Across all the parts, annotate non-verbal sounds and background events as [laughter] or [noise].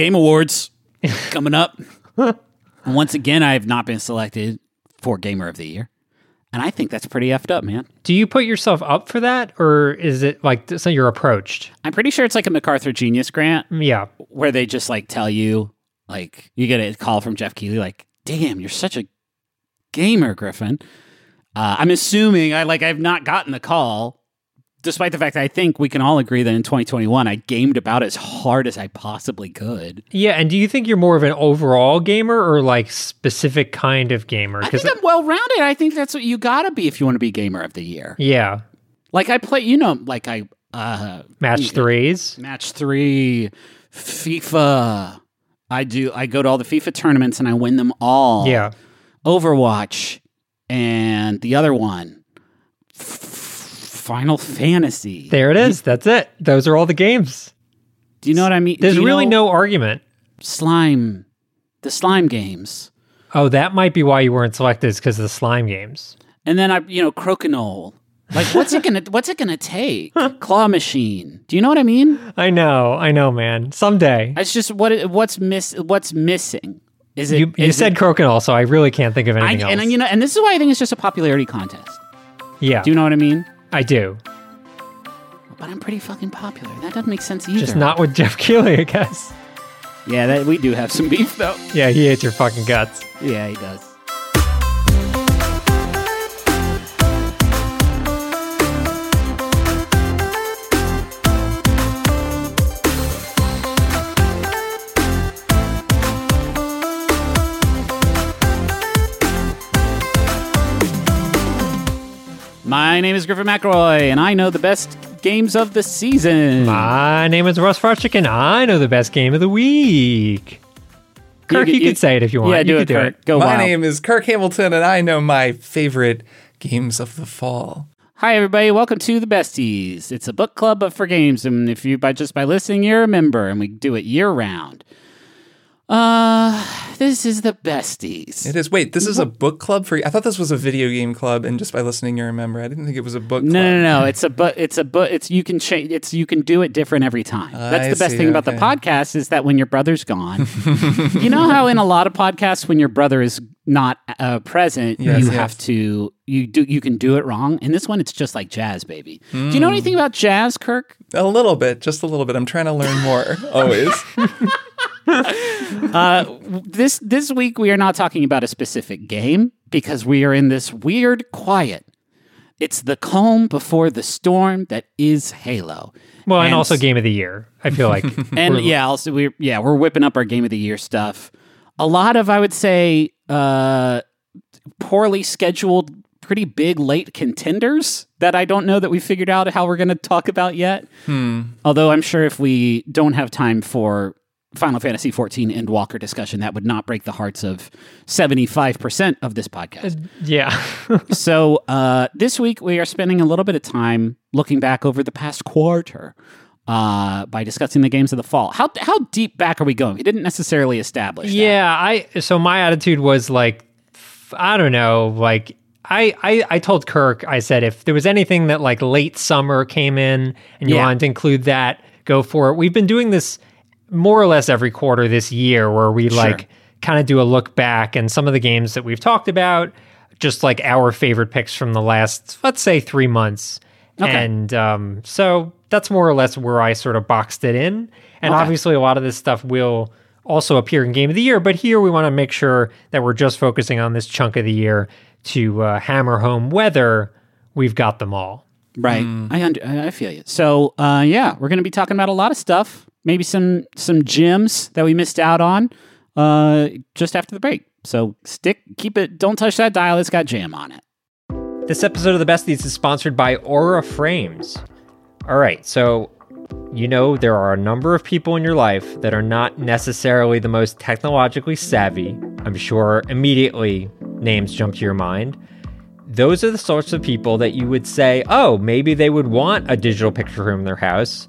Game Awards coming up. once again, I have not been selected for Gamer of the Year. And I think that's pretty effed up, man. Do you put yourself up for that, or is it like so you're approached? I'm pretty sure it's like a MacArthur Genius Grant Yeah, where they just like tell you, like, you get a call from Geoff Keighley, like, damn, you're such a gamer, Griffin. Uh, I'm assuming I like I've not gotten the call, despite the fact that I think we can all agree that in 2021 I gamed about as hard as I possibly could. yeah. And do you think you're more of an overall gamer or like specific kind of gamer? I think I'm well rounded. I think that's what you gotta be if you want to be gamer of the year. yeah, Like I play, you know, like I uh match threes. match three, FIFA. I do. I go to all the FIFA tournaments and I win them all. Yeah, Overwatch and the other one, F- Final Fantasy. there it is. That's it. Those are all the games. Do you know what I mean? There's really no argument. slime. The slime games, Oh, that might be why you weren't selected, is because of the slime games. and then I, you know, Crokinole. Like, what's it gonna? [laughs] What's it gonna take? Claw machine. Do you know what I mean? I know, I know, man. Someday. It's just what. it- What's miss? What's missing? Is it? You, you is said it- Crokinole, so I really can't think of I, anything else. and you know, and this is why I think it's just a popularity contest. yeah, Do you know what I mean? I do. But I'm pretty fucking popular. That doesn't make sense either. Just not with Geoff Keighley, I guess. Yeah, that we do have some beef though. Yeah, he hates your fucking guts. Yeah, he does. My name is Griffin McElroy, and I know the best games of the season. My name is Russ Frushtick, and I know the best game of the week. Kirk, you, you- could say it if you want. yeah, do could it, do Kirk. it. Go My wild. name is Kirk Hamilton, and I know my favorite games of the fall. Hi, everybody. Welcome to the Besties. It's a book club, but for games. And if you by just by listening, you're a member, and we do it year round. Uh, this is the Besties. It is. Wait, this is a book club for. I thought this was a video game club, and just by listening, you remember. I didn't think it was a book. No, club. no, no, no. [laughs] It's a but. It's a but. It's you can change. It's you can do it different every time. That's I the best see, thing about the podcast is that when your brother's gone, [laughs] you know how in a lot of podcasts when your brother is not uh, present, Yes, you yes. have to you do you can do it wrong. In this one, it's just like jazz, baby. Do you know Hmm. anything about jazz, Kirk? A little bit, just a little bit. I'm trying to learn more. [laughs] Always. Uh, this this week we are not talking about a specific game because we are in this weird quiet. It's the calm before the storm that is Halo. Well, and, And also game of the year. I feel like. [laughs] And yeah, also we yeah we're whipping up our game of the year stuff. A lot of I would say uh, poorly scheduled, pretty big late contenders that I don't know that we figured out how we're going to talk about yet. Although I'm sure if we don't have time for Final Fantasy 14 Endwalker discussion, that would not break the hearts of 75% of this podcast. yeah. [laughs] so uh, this week we are spending a little bit of time looking back over the past quarter uh, by discussing the games of the fall. How how deep back are we going? We didn't necessarily establish. that. Yeah, I so my attitude was like I don't know, like I, I I told Kirk, I said if there was anything that like late summer came in and you Yeah. wanted to include that, go for it. We've been doing this more or less every quarter this year where we like kind of do a look back and some of the games that we've talked about, just like our favorite picks from the last, let's say three months. Okay. And um, so that's more or less where I sort of boxed it in. And Okay. obviously, a lot of this stuff will also appear in Game of the Year, but here we want to make sure that we're just focusing on this chunk of the year to uh, hammer home whether we've got them all. Right. I under, I I feel you. So uh, yeah, we're going to be talking about a lot of stuff. Maybe some some gems that we missed out on uh, just after the break. So stick, keep it. Don't touch that dial. It's got jam on it. This episode of The Besties is sponsored by Aura Frames. All right, so you know there are a number of people in your life that are not necessarily the most technologically savvy. I'm sure immediately names jump to your mind. Those are the sorts of people that you would say, oh, maybe they would want a digital picture room in their house,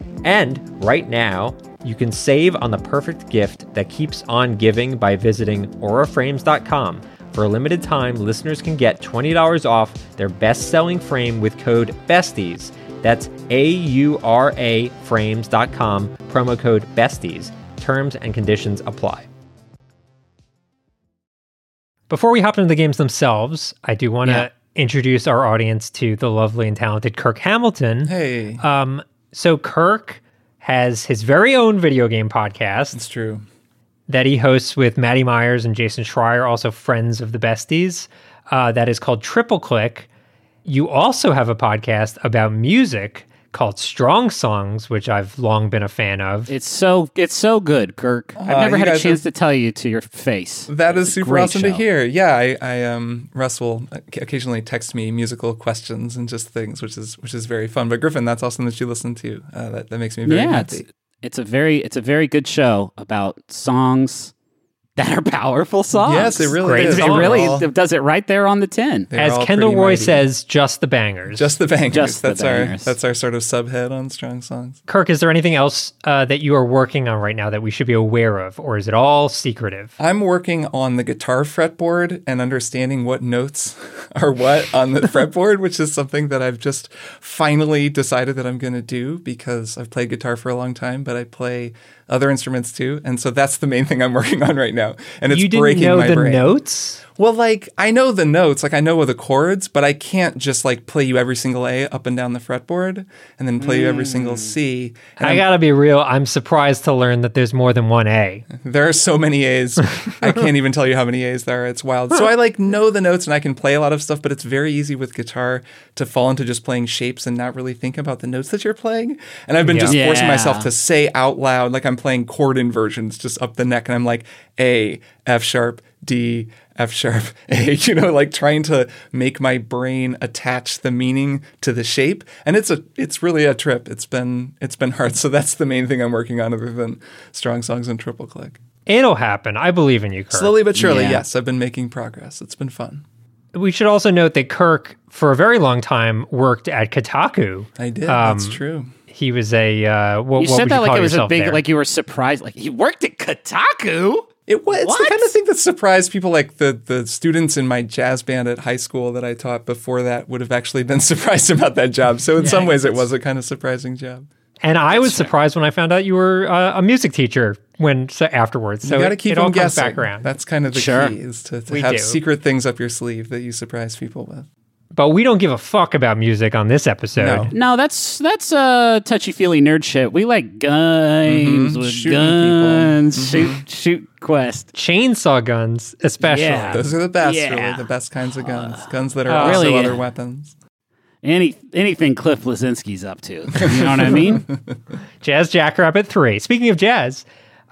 And right now, you can save on the perfect gift that keeps on giving by visiting auraframes.com. For a limited time, listeners can get $20 off their best selling frame with code BESTIES. That's A U R A frames.com, promo code BESTIES. Terms and conditions apply. Before we hop into the games themselves, I do want to Yeah. introduce our audience to the lovely and talented Kirk Hamilton. Hey, Um, so Kirk has his very own video game podcast it's true. that he hosts with Maddie Myers and Jason Schreier, also friends of the besties. Uh, that is called Triple Click. You also have a podcast about music called Strong Songs, which I've long been a fan of. It's so it's so good, Kirk. I've never you had a chance are- to tell you to your face. That is It's a super great awesome to hear. Yeah, I, I um, Russ will occasionally text me musical questions and just things, which is which is very fun. But Griffin, that's awesome that you listen to. Uh, that that makes me very yeah, it's happy. it's a very it's a very good show about songs that are powerful songs. Yes, it really Great is. It really All- does it right there on the tin. they're As Kendall Roy mighty. says, just the bangers. just the bangers. Just the that's bangers. our that's our sort of subhead on strong songs. Kirk, is there anything else uh, that you are working on right now that we should be aware of, or is it all secretive? I'm working on the guitar fretboard and understanding what notes [laughs] are what on the [laughs] fretboard, which is something that I've just finally decided that I'm going to do because I've played guitar for a long time, but I play other instruments too, and so that's the main thing I'm working on right now, and it's you didn't breaking know my the brain. notes? Well, like I know the notes, like I know the chords, but I can't just like play you every single A up and down the fretboard and then play you every single C. And I I'm- gotta be real. I'm surprised to learn that there's more than one A. There are so many A's. I [laughs] can't even tell you how many A's there are. It's wild. So I like know the notes and I can play a lot of stuff, but it's very easy with guitar to fall into just playing shapes and not really think about the notes that you're playing. And I've been Yeah. just forcing Yeah. myself to say out loud, like I'm playing chord inversions just up the neck, and I'm like A, F sharp, D, F sharp, A, [laughs] you know, like trying to make my brain attach the meaning to the shape. And it's a it's really a trip. It's been it's been hard. [laughs] So that's the main thing I'm working on other than strong songs and triple click. It'll happen. I believe in you, Kirk. Slowly but surely, Yeah. yes, I've been making progress. It's been fun. We should also note that Kirk, for a very long time, worked at Kotaku. I did. Um, That's true. He was a uh, what, You what said would that you like it was a big there? like you were surprised like he worked at Kotaku. It was it's the kind of thing that surprised people like the the students in my jazz band at high school that I taught before that would have actually been [laughs] surprised about that job. So in some ways it was a kind of surprising job. and I was surprised when I found out you were uh, a music teacher when so afterwards. So you got to it- keep it all them comes guessing. back around. That's kind of the Sure. key is to, to have do. secret things up your sleeve that you surprise people with. but we don't give a fuck about music on this episode. No. No, that's that's uh touchy feely nerd shit. We like games with Mm-hmm. Shooting people. guns, shoot shoot quest. Chainsaw guns, especially. Yeah. Those are the best, Yeah. really, the best kinds of guns. Guns that are Oh, also really? other weapons. Any anything Cliff Bleszinski's up to. [laughs] You know what I mean? [laughs] Jazz Jackrabbit 3. Speaking of jazz,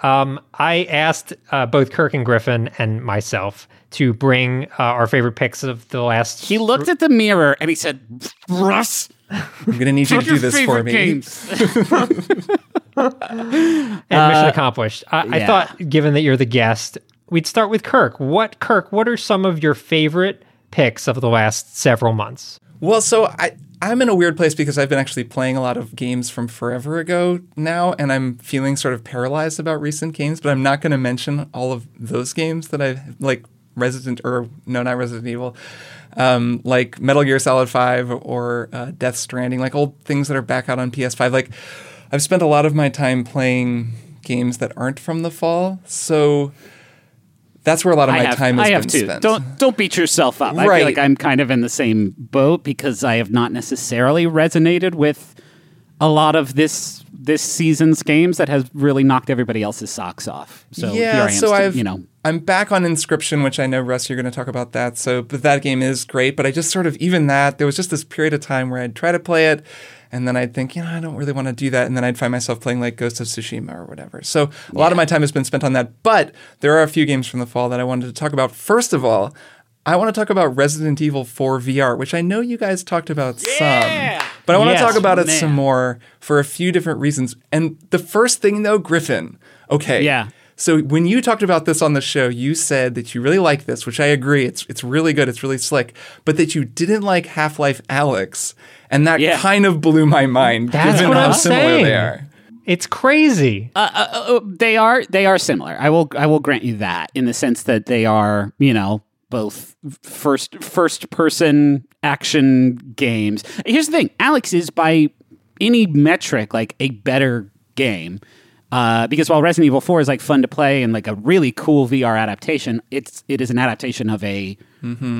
um, I asked uh, both Kirk and Griffin and myself to bring uh, our favorite picks of the last. He looked at the mirror and he said, "Russ, I'm gonna need you to do this for favorite me. [laughs] games." [laughs] and mission accomplished. I, I thought, given that you're the guest, we'd start with Kirk. What, Kirk, what are some of your favorite picks of the last several months? Well, so I I'm in a weird place because I've been actually playing a lot of games from forever ago now, and I'm feeling sort of paralyzed about recent games. But I'm not going to mention all of those games that I like Resident or no, not Resident Evil, um, like Metal Gear Solid Five or uh, Death Stranding, like old things that are back out on PS5. Like I've spent a lot of my time playing games that aren't from the fall, so. That's where a lot of my have, time has I have been too. spent. Don't don't beat yourself up. I feel like I'm kind of in the same boat because I have not necessarily resonated with a lot of this this season's games that has really knocked everybody else's socks off. So yeah, here I am, so st- I've you know, I'm back on Inscryption, which I know Russ, you're going to talk about that. So, but that game is great. But I just sort of even that there was just this period of time where I'd try to play it, and then I'd think, you know, I don't really want to do that, and then I'd find myself playing like Ghost of Tsushima or whatever. So a lot of my time has been spent on that. But there are a few games from the fall that I wanted to talk about. First of all. I want to talk about Resident Evil 4 VR, which I know you guys talked about some, but I want Yes, to talk about it some more for a few different reasons. And the first thing, though, Griffin. Okay, Yeah. So when you talked about this on the show, you said that you really like this, which I agree. It's it's really good. It's really slick, but that you didn't like Half Life Alex, and that Yeah. kind of blew my mind. That's given what how I'm similar saying. they are. It's crazy. Uh, uh, uh, uh, they are they are similar. I will I will grant you that in the sense that they are you know both first first person action games. Here's the thing: Alyx is by any metric like a better game. Uh, because while Resident Evil 4 is like fun to play and like a really cool VR adaptation, it's it is an adaptation of a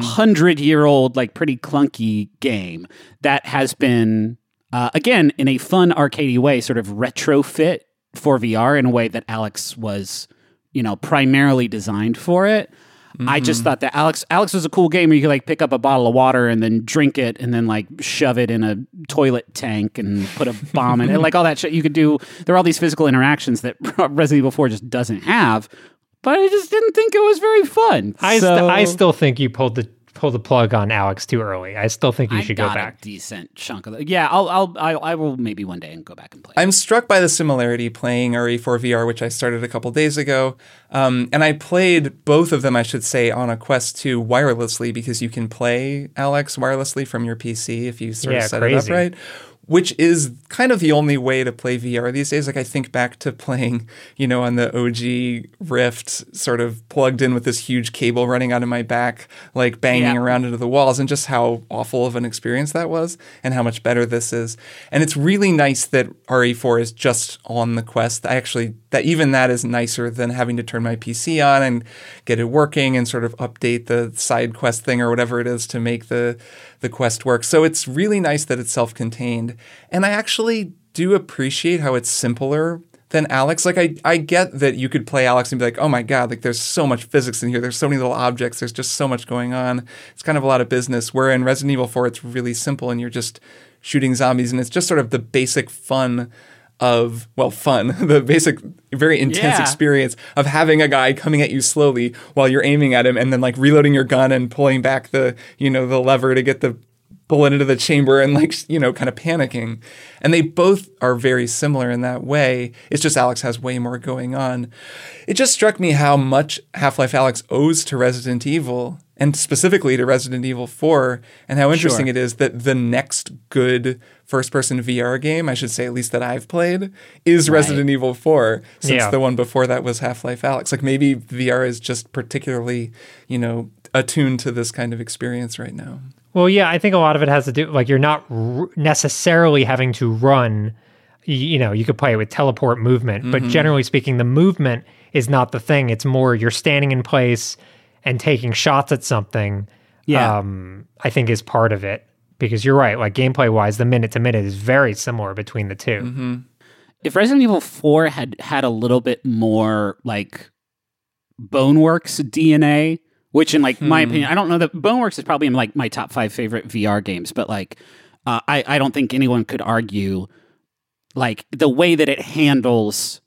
hundred year old like pretty clunky game that has been uh, again in a fun arcadey way sort of retrofit for VR in a way that Alyx was you know primarily designed for it. I just mm-hmm. thought that Alyx Alyx was a cool game where you could like pick up a bottle of water and then drink it and then like shove it in a toilet tank and put a bomb in it like all that shit you could do. There are all these physical interactions that [laughs] Resident Evil 4 just doesn't have. But I just didn't think it was very fun. I, So- st- I still think you pulled the pulled the plug on Alyx too early. I still think you I should go back. A decent chunk of it. Yeah, I'll, I'll, I, I will maybe one day and go back and play. I'm struck by the similarity playing RE4 VR, which I started a couple days ago. Um, and I played both of them, I should say, on a Quest 2 wirelessly because you can play Alyx wirelessly from your PC if you sort Yeah, of set crazy. it up right. Which is kind of the only way to play VR these days. Like I think back to playing, you know, on the OG Rift, sort of plugged in with this huge cable running out of my back, like banging Yeah. around into the walls, and just how awful of an experience that was, and how much better this is. And it's really nice that RE4 is just on the Quest. I actually that even that is nicer than having to turn my PC on and get it working and sort of update the side quest thing or whatever it is to make the the quest work. So it's really nice that it's self-contained. And I actually do appreciate how it's simpler than Alyx. Like I, I get that you could play Alyx and be like, oh my god, like there's so much physics in here. There's so many little objects. There's just so much going on. It's kind of a lot of business. Where in Resident Evil 4, it's really simple and you're just shooting zombies and it's just sort of the basic fun of well fun [laughs] the basic very intense Yeah. experience of having a guy coming at you slowly while you're aiming at him and then like reloading your gun and pulling back the you know the lever to get the bullet into the chamber and like you know kind of panicking and they both are very similar in that way it's just alyx has way more going on it just struck me how much half-life alyx owes to resident evil and specifically to resident evil 4 and how interesting Sure. it is that the next good first-person vr game i should say at least that i've played is resident evil 4 since Yeah. the one before that was half-life alyx like maybe vr is just particularly you know attuned to this kind of experience right now Well, yeah, I think a lot of it has to do like you're not r- necessarily having to run. You, you know, you could play it with teleport movement, but generally speaking, the movement is not the thing. It's more you're standing in place and taking shots at something. Yeah. um, I think is part of it because you're right. Like gameplay wise, the minute to minute is very similar between the 2 if Resident Evil 4 had had a little bit more like Boneworks DNA, which in like my opinion, I don't know that Boneworks is probably in like my top five favorite VR games, but like uh, I I don't think anyone could argue like the way that it handles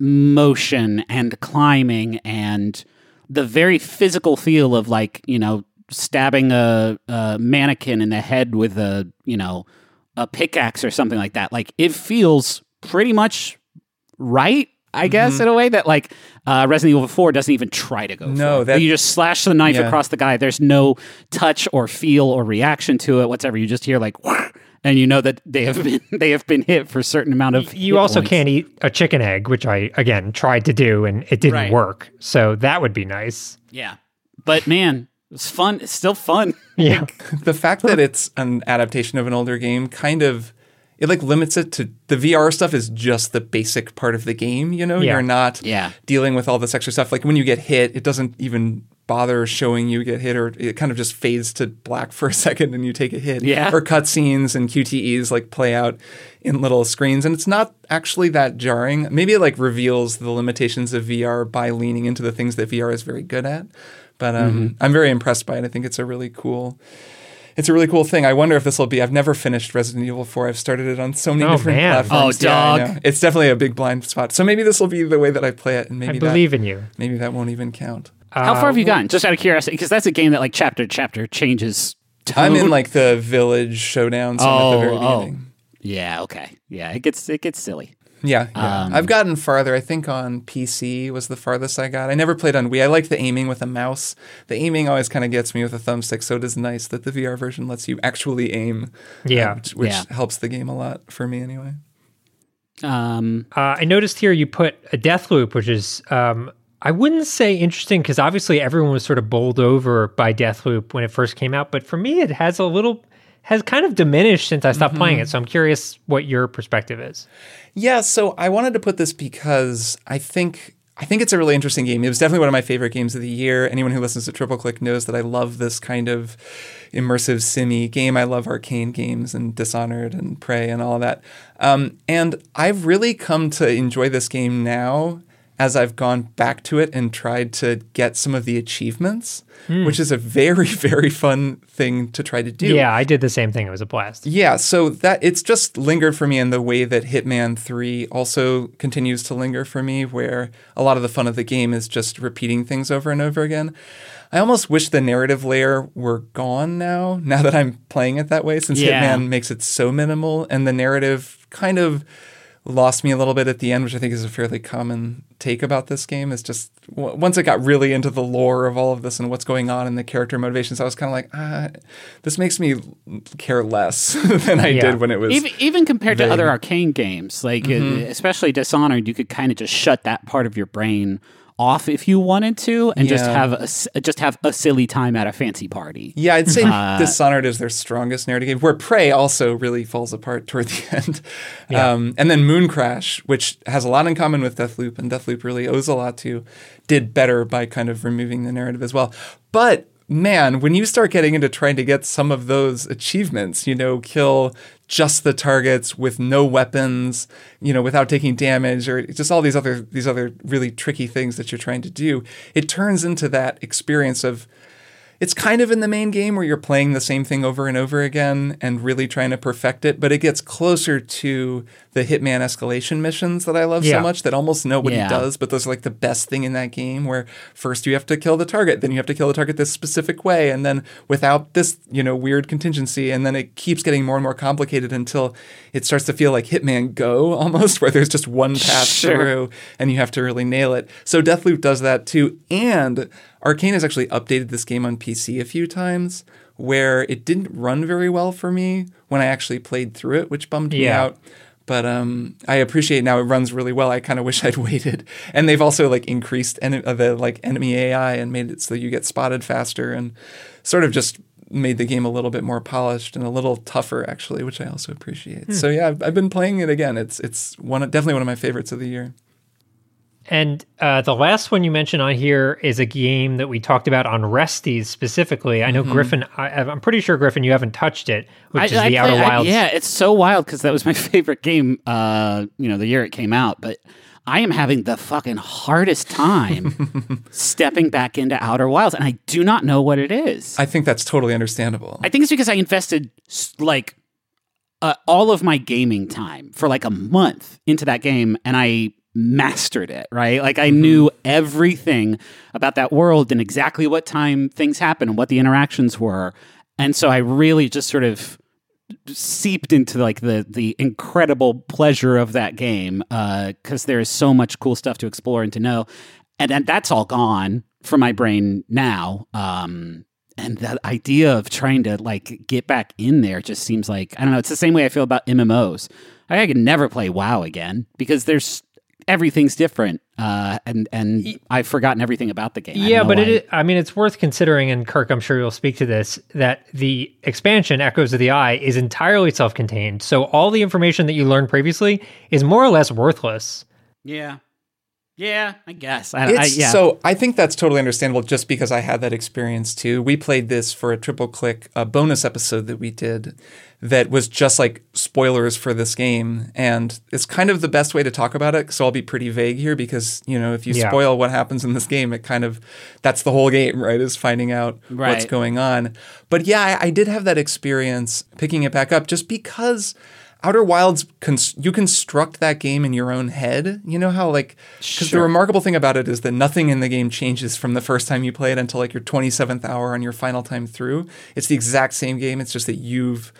motion and climbing and the very physical feel of like you know stabbing a, a mannequin in the head with a you know a pickaxe or something like that like it feels pretty much right i guess in a way that like uh, resident evil 4 doesn't even try to go No, for. that- you just slash the knife Yeah. across the guy there's no touch or feel or reaction to it whatever you just hear like [laughs] and you know that they have been [laughs] they have been hit for a certain amount of You hit also points. can't eat a chicken egg, which I again tried to do and it didn't Right. work. So that would be nice. yeah but man it's fun it's still fun [laughs] Yeah. the fact that [laughs] it's an adaptation of an older game kind of it like limits it to the VR stuff is just the basic part of the game, you know? Yeah. You're not Yeah. dealing with all this extra stuff. Like when you get hit, it doesn't even bother showing you get hit, or it kind of just fades to black for a [laughs] second and you take a hit. Yeah. Or cutscenes and QTEs like play out in little screens, and it's not actually that jarring. Maybe it like reveals the limitations of VR by leaning into the things that VR is very good at. But um, Mm-hmm. I'm very impressed by it. I think it's a really cool. It's a really cool thing. I wonder if this will be. I've never finished Resident Evil 4. I've started it on so many Oh, different man. platforms. Oh, dog. know. It's definitely a big blind spot. So maybe this will be the way that I play it, and maybe I believe that, in you. maybe that won't even count. How far have you gotten? Just out of curiosity, because that's a game that like chapter to chapter changes. Tone. I'm in like the village showdown. So I'm at the very Oh, oh. beginning. Yeah. Okay. Yeah. It gets it gets silly. Yeah, yeah. Um, I've gotten farther. I think on PC was the farthest I got. I never played on Wii. I like the aiming with a mouse. The aiming always kind of gets me with a thumbstick, so it is nice that the VR version lets you actually aim. Yeah. uh, which, which Yeah. helps the game a lot for me anyway. Um. Uh, I noticed here you put a Deathloop, which is um, I wouldn't say interesting because obviously everyone was sort of bowled over by Deathloop when it first came out, but for me it has a little has kind of diminished since I stopped playing it. So I'm curious what your perspective is. Yeah, so I wanted to put this because I think I think it's a really interesting game. It was definitely one of my favorite games of the year. Anyone who listens to Triple Click knows that I love this kind of immersive simmy game. I love Arkane games and Dishonored and Prey and all of that. Um, and I've really come to enjoy this game now as I've gone back to it and tried to get some of the achievements, hmm. which is a very, [laughs] very fun thing to try to do. Yeah, I did the same thing. It was a blast. Yeah, so that it's just lingered for me in the way that Hitman 3 also continues to linger for me, where a lot of the fun of the game is just repeating things over and over again. I almost wish the narrative layer were gone now, now that I'm playing it that way, since Yeah. Hitman makes it so minimal and the narrative kind of lost me a little bit at the end, which I think is a fairly common take about this game. Is just w- once it got really into the lore of all of this and what's going on and the character motivations, I was kind of like, ah, this makes me care less [laughs] than I Yeah. did when it was. Even, even compared to other Arkane games, like uh, especially Dishonored, you could kind of just shut that part of your brain off if you wanted to, and just have a just have a silly time at a fancy party. Yeah, I'd say Uh, Dishonored is their strongest narrative game, where Prey also really falls apart toward [laughs] the end. Um, and then Mooncrash, which has a lot in common with Deathloop, and Deathloop really owes a lot to, did better by kind of removing the narrative as well. But man, when you start getting into trying to get some of those achievements, you know, kill just the targets with no weapons, you know, without taking damage, or just all these other these other really tricky things that you're trying to do, it turns into that experience of it's kind of in the main game where you're playing the same thing over and over again and really trying to perfect it, but it gets closer to the Hitman escalation missions that I love Yeah. so much that almost nobody Yeah. does, but those are like the best thing in that game where first you have to kill the target, then you have to kill the target this specific way, and then without this, you know, weird contingency, and then it keeps getting more and more complicated until it starts to feel like Hitman Go [laughs] almost, where there's just one path Sure. through and you have to really nail it. So Deathloop does that too. And Arkane has actually updated this game on PC a few times where it didn't run very well for me when I actually played through it, which bummed me out. But um, I appreciate now it runs really well. I kind of wish I'd [laughs] waited. And they've also like increased en- uh, the like enemy AI and made it so you get spotted faster and sort of just made the game a little bit more polished and a little tougher actually, which I also appreciate. So yeah, I've, I've been playing it again. It's it's one definitely one of my favorites of the year. And uh, the last one you mentioned on here is a game that we talked about on Resties specifically. I know Mm-hmm. Griffin. I, I'm pretty sure Griffin, you haven't touched it, which is the play- Outer Wilds. yeah, it's so wild because that was my [laughs] favorite game. Uh, you know, the year it came out, but I am having the fucking hardest time [laughs] stepping back into Outer Wilds, and I do not know what it is. I think that's totally understandable. I think it's because I invested like uh, all of my gaming time for like a month into that game, and I mastered it. Right, like I knew everything about that world and exactly what time things happened and what the interactions were, and so I really just sort of seeped into like the the incredible pleasure of that game because there is so much cool stuff to explore and to know, and, and that's all gone from my brain now. Um, and that idea of trying to like get back in there just seems like I don't know. It's the same way I feel about MMOs. I, I could never play WoW again because there's everything's different, uh, and and I've forgotten everything about the game. Yeah, but it, I mean, it's worth considering, and Kirk, I'm sure you'll speak to this, that the expansion, Echoes of the Eye, is entirely self contained. So all the information that you learned previously is more or less worthless. yeah. Yeah, I guess. I, I, yeah. So I think that's totally understandable just because I had that experience too. We played this for a triple click a bonus episode that we did that was just like spoilers for this game. And it's kind of the best way to talk about it. So I'll be pretty vague here because, you know, if you Yeah. spoil what happens in this game, it kind of that's the whole game, right? Is finding out what's going on. But yeah, I, I did have that experience picking it back up just because Outer Wilds, cons- you construct that game in your own head. You know how, like, because the remarkable thing about it is that nothing in the game changes from the first time you play it until like your 27th hour on your final time through. It's the exact same game. It's just that you've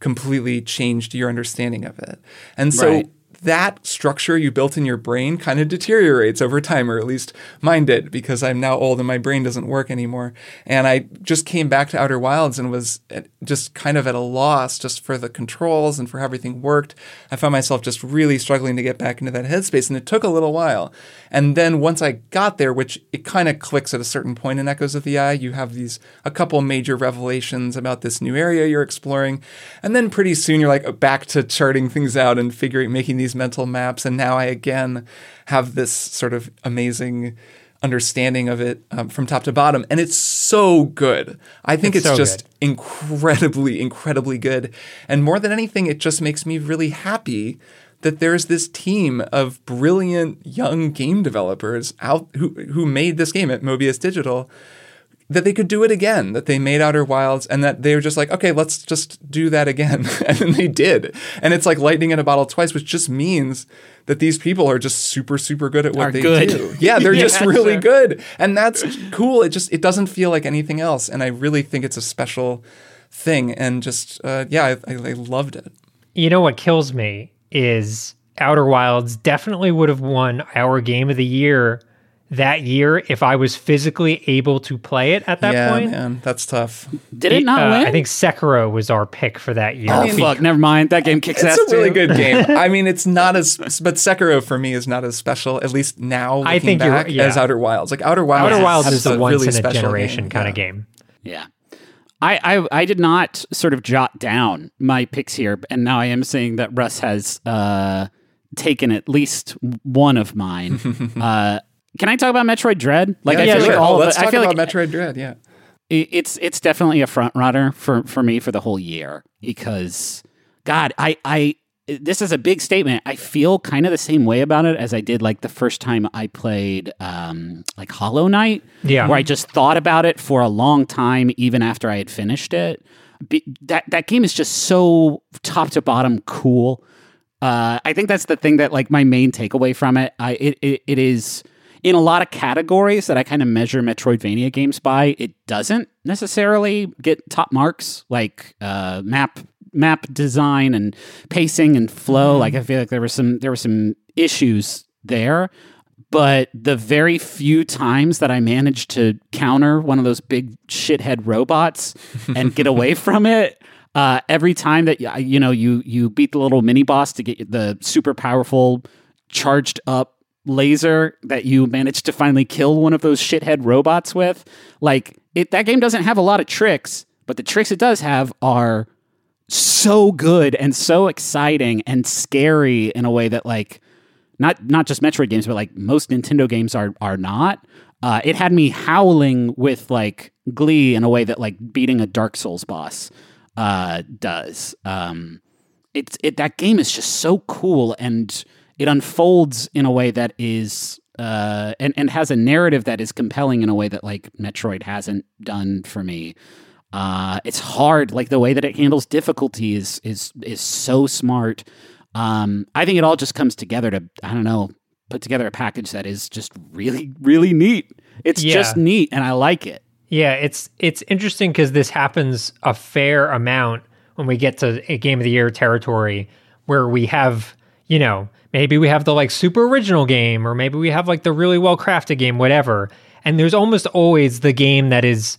completely changed your understanding of it. And so Right. That structure you built in your brain kind of deteriorates over time, or at least mine did, because I'm now old and my brain doesn't work anymore. And I just came back to Outer Wilds and was at, just kind of at a loss just for the controls and for how everything worked. I found myself just really struggling to get back into that headspace, and it took a little while. And then once I got there, which it kind of clicks at a certain point in Echoes of the Eye, you have these a couple major revelations about this new area you're exploring, and then pretty soon you're like back to charting things out and figuring, making these mental maps. And now I again have this sort of amazing understanding of it um, from top to bottom, and it's so good. I think It's it's, so just good. incredibly, incredibly good. And more than anything, it just makes me really happy that there's this team of brilliant young game developers out who who made this game at Mobius Digital that they could do it again, that they made Outer Wilds, and that they were just like, okay, let's just do that again. [laughs] and then they did. And it's like lightning in a bottle twice, which just means that these people are just super, super good at what Are they good. do. Yeah, they're [laughs] Yeah, just really sure. good. And that's cool. It just it doesn't feel like anything else. And I really think it's a special thing. And just uh, yeah, I, I, I loved it. You know what kills me is Outer Wilds definitely would have won our game of the year that year if I was physically able to play it at that yeah, point. man, that's tough. Did it not Uh, win? I think Sekiro was our pick for that year. Oh fuck! [laughs] Never mind. That game kicks ass It's a really too. good game. [laughs] I mean, it's not as, but Sekiro for me is not as special, at least now. I think back, yeah. as Outer Wilds. Like Outer Wilds, Outer Wilds is a a once really in a generation game. kind Yeah. of game. Yeah. I, I I did not sort of jot down my picks here, and now I am seeing that Russ has uh, taken at least one of mine. [laughs] uh, can I talk about Metroid Dread? Like Yeah, I feel sure. like Oh, all of let's it, I feel about like Metroid Dread. Yeah. it's it's definitely a front runner for for me for the whole year because God, I I this is a big statement. I feel kind of the same way about it as I did like the first time I played um like Hollow Knight. Yeah. Where I just thought about it for a long time even after I had finished it. Be, that that game is just so top to bottom cool. Uh, I think that's the thing that like my main takeaway from it. I it, it, it is in a lot of categories that I kind of measure Metroidvania games by. It doesn't necessarily get top marks like uh, map map design and pacing and flow. Like I feel like there were some there were some issues there. But the very few times that I managed to counter one of those big shithead robots and get [laughs] away from it, uh, every time that you know you you beat the little mini boss to get the super powerful charged up laser that you managed to finally kill one of those shithead robots with, like it that game doesn't have a lot of tricks, but the tricks it does have are so good and so exciting and scary in a way that like not not just Metroid games, but like most Nintendo games are are not. Uh, it had me howling with like glee in a way that like beating a Dark Souls boss uh, does. Um, it's it that game is just so cool and it unfolds in a way that is uh, and and has a narrative that is compelling in a way that like Metroid hasn't done for me. Uh, it's hard, like the way that it handles difficulty is is is so smart. Um, I think it all just comes together to I don't know put together a package that is just really really neat. It's Yeah. just neat, and I like it. Yeah, it's it's interesting because this happens a fair amount when we get to a game of the year territory where we have, you know, maybe we have the like super original game or maybe we have like the really well crafted game, whatever. And there's almost always the game that is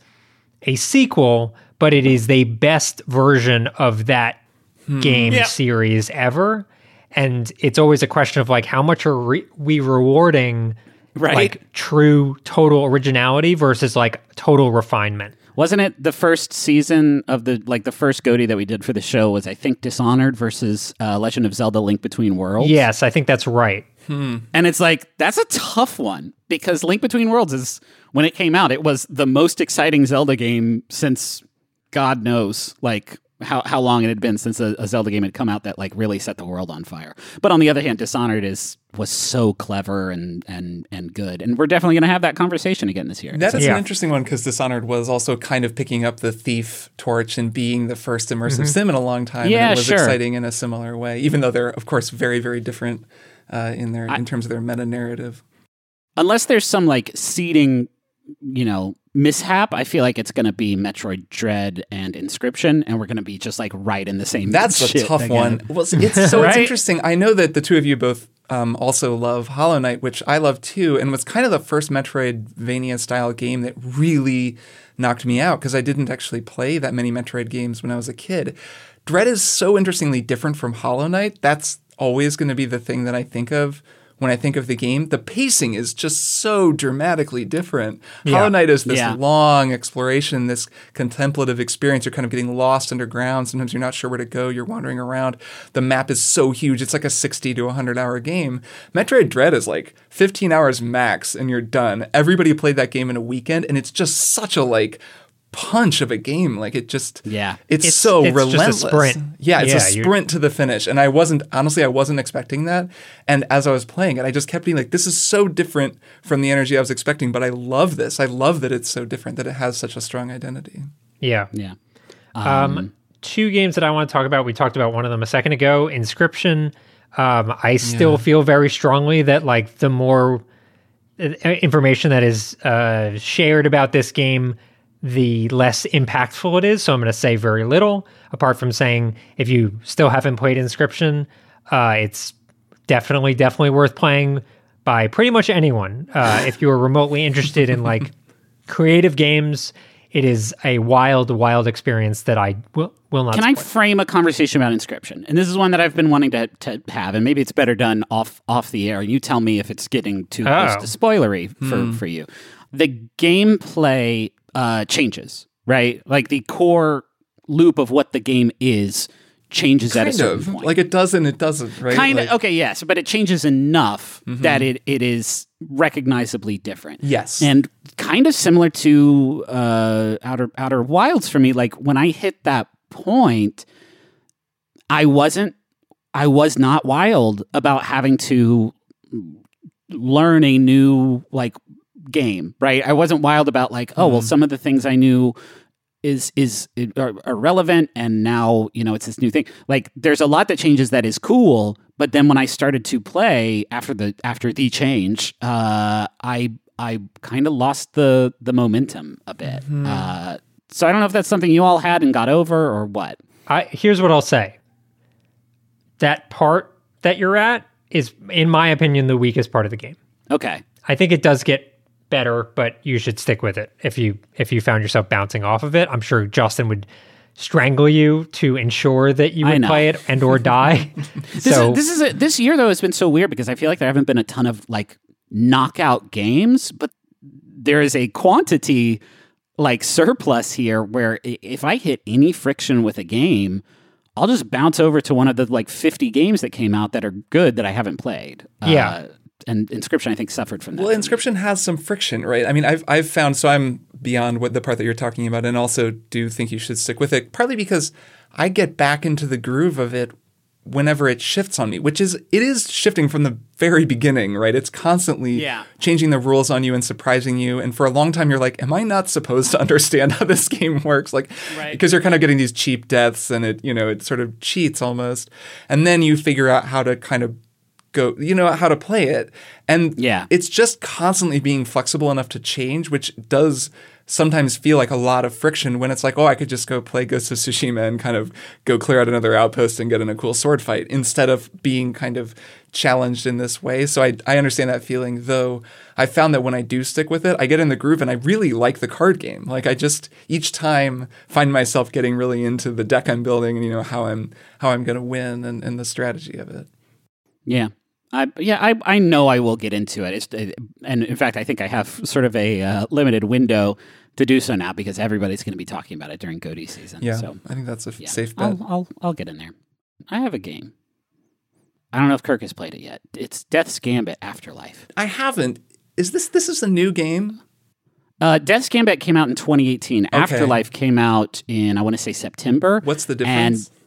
a sequel, but it is the best version of that hmm. game Yeah. series ever. And it's always a question of like how much are re- we rewarding Right. like true total originality versus like total refinement. Wasn't it the first season of the like the first GOTY that we did for the show was I think Dishonored versus uh, Legend of Zelda: Link Between Worlds. Yes, I think that's right. and it's like that's a tough one because Link Between Worlds is when it came out, it was the most exciting Zelda game since God knows like how, how long it had been since a, a Zelda game had come out that like really set the world on fire. But on the other hand, Dishonored is was so clever and and and good, and we're definitely going to have that conversation again this year. That is Yeah. an interesting one because Dishonored was also kind of picking up the thief torch and being the first immersive sim in a long time. Yeah, and it was sure. exciting in a similar way, even though they're of course very very different uh, in their in terms of their meta narrative. unless there's some like seeding, you know, mishap, I feel like it's going to be Metroid Dread and Inscryption, and we're going to be just like right in the same. That's a tough again. one. Well, it's, it's [laughs] so it's interesting. I know that the two of you both um, also love Hollow Knight, which I love too, and was kind of the first Metroidvania style game that really knocked me out because I didn't actually play that many Metroid games when I was a kid. Dread is so interestingly different from Hollow Knight. That's always going to be the thing that I think of when I think of the game. The pacing is just so dramatically different. Hollow Knight is this Yeah. long exploration, this contemplative experience. You're kind of getting lost underground. Sometimes you're not sure where to go. You're wandering around. The map is so huge. It's like a 60 to 100 hour game. Metroid Dread is like 15 hours max and you're done. Everybody played that game in a weekend and it's just such a like punch of a game. Like it just, Yeah. it's, It's- so it's just a relentless. sprint. Yeah, it's Yeah, a you- sprint to the finish. And I wasn't, honestly, I wasn't expecting that. And as I was playing it, I just kept being like, this is so different from the energy I was expecting, but I love this. I love that it's so different, that it has such a strong identity. Yeah. Yeah. Um, two games that I want to talk about. We talked about one of them a second ago. Inscryption. Um, I still feel very strongly that like the more uh, information that is uh, shared about this game, the less impactful it is. So I'm going to say very little. Apart from saying, if you still haven't played Inscryption, uh, it's definitely definitely worth playing by pretty much anyone. Uh, [laughs] if you are remotely interested in like creative games, it is a wild, wild experience that I will will not. Can I frame a conversation about Inscryption? And this is one that I've been wanting to, to have, and maybe it's better done off off the air. You tell me if it's getting too Oh. close to spoilery for, for you. The gameplay uh, changes, right? Like the core loop of what the game is changes at a certain of. point. Like it does and it doesn't, right? kind of okay, yes, but it changes enough that it, it is recognizably different. Yes. and kind of similar to uh, Outer Outer Wilds for me. Like when I hit that point, I wasn't, I was not wild about having to learn a new like game. Right, I wasn't wild about like, oh well, some of the things I knew is is are, are relevant and now you know it's this new thing like there's a lot that changes that is cool but then when i started to play after the after the change uh i i kind of lost the the momentum a bit uh so i don't know if that's something you all had and got over or what I, here's what I'll say. That part that you're at is, in my opinion, the weakest part of the game. okay I think it does get better, but you should stick with it. If you if you found yourself bouncing off of it, I'm sure Justin would strangle you to ensure that you would play it and or die. [laughs] This [laughs] so is this is a, this year though has been so weird because I feel like there haven't been a ton of like knockout games, but there is a quantity like surplus here where if I hit any friction with a game, I'll just bounce over to one of the like 50 games that came out that are good that I haven't played. Yeah. Uh, and Inscryption I think suffered from that. Well, Inscryption has some friction, right? I mean, I've I've found so I'm beyond what the part that you're talking about, and also do think you should stick with it. Partly because I get back into the groove of it whenever it shifts on me, which is it is shifting from the very beginning, right? It's constantly Yeah. changing the rules on you and surprising you. And for a long time, you're like, "Am I not supposed to [laughs] understand how this game works?" Like, Right. because you're kind of getting these cheap deaths, and it you know it sort of cheats almost. And then you figure out how to kind of go you know how to play it and Yeah. it's just constantly being flexible enough to change which does sometimes feel like a lot of friction when it's like oh i could just go play ghost of tsushima and kind of go clear out another outpost and get in a cool sword fight instead of being kind of challenged in this way so i, I understand that feeling though i found that when i do stick with it i get in the groove and i really like the card game like i just each time find myself getting really into the deck i'm building and you know how i'm how i'm going to win and, and the strategy of it Yeah. I, yeah, I, I know I will get into it. It's, and in fact, I think I have sort of a uh, limited window to do so now because everybody's going to be talking about it during GOTY season. Yeah, so I think that's a yeah, safe bet. I'll, I'll I'll get in there. I have a game. I don't know if Kirk has played it yet. It's Death's Gambit Afterlife. I haven't. Is this this is a new game? Uh, Death's Gambit came out in 2018. Afterlife came out in I want to say September. What's the difference? And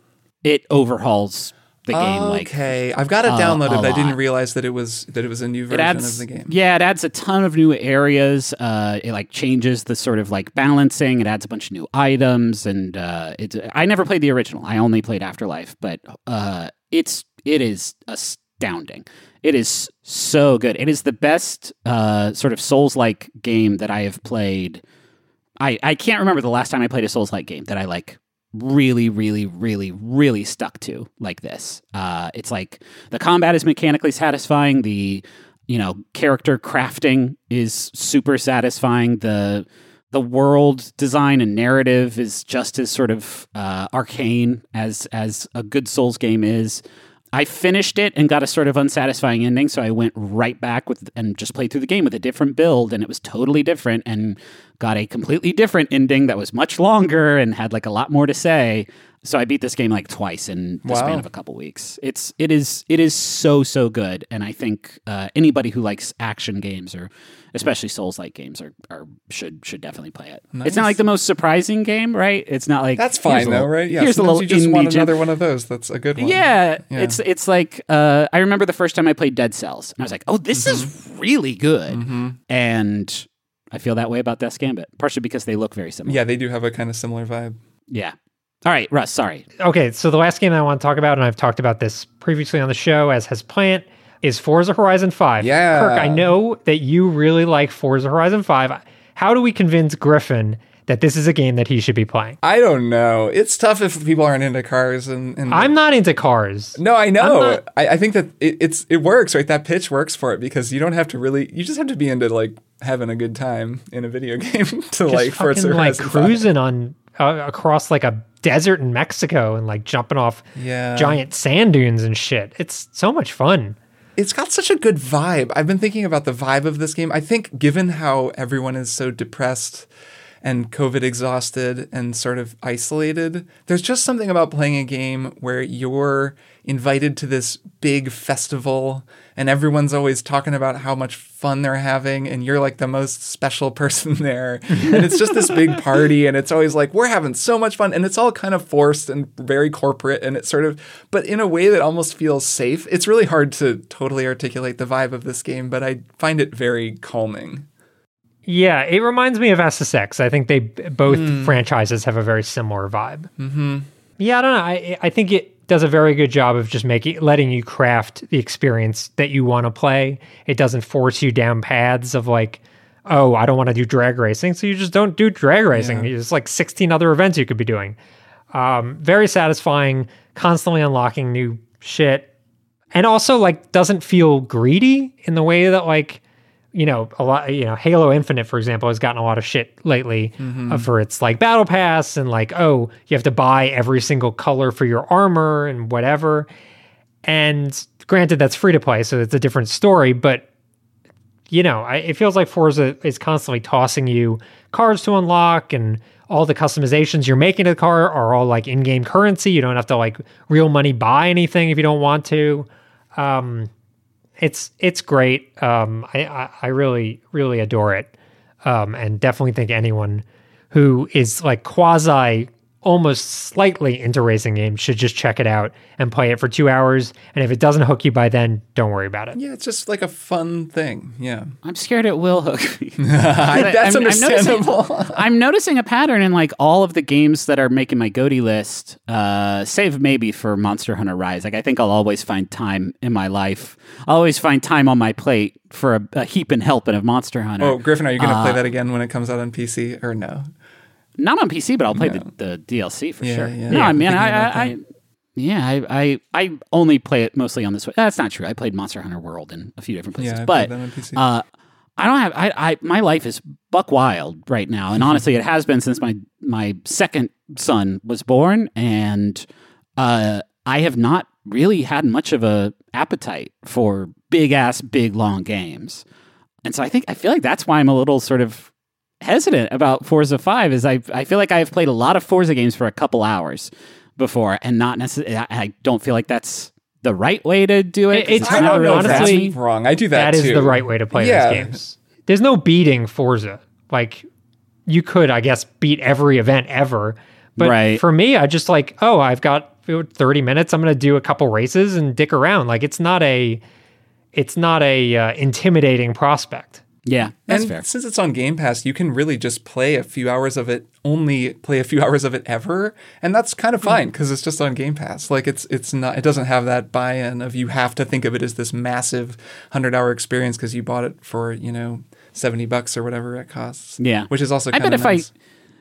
it overhauls the game like okay, I've got it uh, downloaded. a I didn't realize that it was that it was a new version adds of the game. yeah it adds a ton of new areas uh it like changes the sort of like balancing it adds a bunch of new items and uh it's i never played the original i only played afterlife but uh it's it is astounding it is so good it is the best uh sort of souls like game that i have played i i can't remember the last time i played a souls like game that i like really really really really stuck to like this. Uh it's like the combat is mechanically satisfying. The you know character crafting is super satisfying. The the world design and narrative is just as sort of uh, arcane as as a good souls game is I finished it and got a sort of unsatisfying ending, so I went right back with and just played through the game with a different build, and it was totally different, and got a completely different ending that was much longer and had like a lot more to say. So I beat this game like twice in the Wow. span of a couple weeks. It's it is it is so so good, and I think uh, anybody who likes action games or especially Souls like games are, are should should definitely play it. It's not like the most surprising game, right? It's not like That's fine though, little- right? Yeah. here's a little you just want gem- another one of those. That's a good one. yeah, Yeah. it's it's like uh, I remember the first time I played Dead Cells, and I was like, "Oh, this is Mm-hmm. really good," and I feel that way about Death's Gambit, partially because they look very similar. Yeah, they do have a kind of similar vibe. Yeah. All right, Russ. Sorry. Okay, so the last game I want to talk about, and I've talked about this previously on the show, as has Plante, is Forza Horizon 5. Yeah. Kirk, I know that you really like Forza Horizon 5. How do we convince Griffin that this is a game that he should be playing? I don't know. It's tough if people aren't into cars and. and I'm not into cars. no, I know. I'm not- I, I think that it, it's it works, right? That pitch works for it because you don't have to really. You just have to be into like having a good time in a video [laughs] game to Just like Forza fucking like Horizon 5. cruising on uh, across like a desert in Mexico and like jumping off Yeah. giant sand dunes and shit. It's so much fun. it's got such a good vibe. I've been thinking about the vibe of this game. I think given how everyone is so depressed and COVID exhausted and sort of isolated, there's just something about playing a game where you're invited to this big festival and everyone's always talking about how much fun they're having and you're like the most special person [laughs] there. and it's just this big party and it's always like we're having so much fun and it's all kind of forced and very corporate and it's sort of but in a way that almost feels safe. It's really hard to totally articulate the vibe of this game, but I find it very calming. Yeah, it reminds me of SSX. I think they both franchises have a very similar vibe. Mm-hmm. Yeah, I don't know. I I think it does a very good job of just making letting you craft the experience that you want to play. It doesn't force you down paths of like, oh, I don't want to do drag racing, so you just don't do drag racing. There's like 16 other events you could be doing. Um, very satisfying, constantly unlocking new shit, and also like doesn't feel greedy in the way that like you know, a lot, you know, Halo Infinite, for example, has gotten a lot of shit lately uh, for its like battle pass and like, oh, you have to buy every single color for your armor and whatever. And granted, that's free to play, so it's a different story, but you know, I, it feels like Forza is constantly tossing you cars to unlock and all the customizations you're making to the car are all like in-game currency. You don't have to like real money buy anything if you don't want to. Um, it's it's great. Um, I, I I really really adore it, um, and definitely think anyone who is like quasi almost slightly into racing games should just check it out and play it for two hours. And if it doesn't hook you by then, don't worry about it. Yeah, it's just like a fun thing. Yeah. [laughs] I'm scared it will hook me. [laughs] That's I'm- I'm noticing- understandable. [laughs] I'm noticing a pattern in like all of the games that are making my GOTY list, uh, save maybe for Monster Hunter Rise. Like I think I'll always find time in my life. I'll always find time on my plate for a, a heap and helping of Monster Hunter. oh, Griffin, are you going to play Uh, that again when it comes out on PC or no? Not on PC, but I'll play the, the DLC for Yeah, sure. yeah. No, Yeah, I mean, I, I, I, yeah, I, I, I only play it mostly on this. That's not true. I played Monster Hunter World in a few different places, Yeah, I but on PC. uh, I don't have. I, I, my life is buck wild right now, and honestly, it has been since my my second son was born, and uh, I have not really had much of a appetite for big ass, big long games, and so I think I feel like that's why I'm a little sort of hesitant about Forza 5 is I I feel like I've played a lot of Forza games for a couple hours before and not necessarily I I don't feel like that's the right way to do it. It- it's I don't know really that's honestly, wrong. I do that that is too. the right way to play Yeah. those games. There's no beating Forza. Like you could, I guess, beat every event ever. But Right. for me, I just like, oh, I've got 30 minutes. I'm going to do a couple races and dick around. Like it's not a, it's not a uh, intimidating prospect. Yeah, that's and fair. since it's on Game Pass, you can really just play a few hours of it, only play a few [laughs] hours of it ever, and that's kind of Hmm. fine because it's just on Game Pass. Like it's it's not it doesn't have that buy-in of you have to think of it as this massive hundred hour experience because you bought it for you know seventy bucks or whatever it costs. Yeah. which is also I kind bet of if nice. I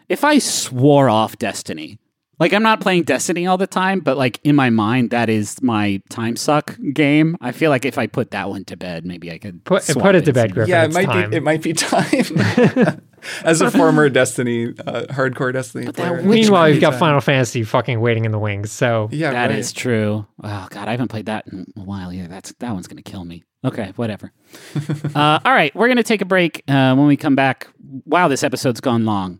if I swore off Destiny, like I'm not playing Destiny all the time, but like in my mind that is my time suck game. I feel like if I put that one to bed, maybe I could Put swap put it to in bed, Griffin. yeah, it it's might time. be it might be [laughs] time. [laughs] As a former Destiny, uh, hardcore Destiny player, Meanwhile, you've got time. Final Fantasy fucking waiting in the wings. So Yeah, That is right. true. Oh god, I haven't played that in a while either. That's that one's gonna kill me. Okay, whatever. [laughs] uh, all right, we're gonna take a break. Uh, when we come back, wow, this episode's gone long.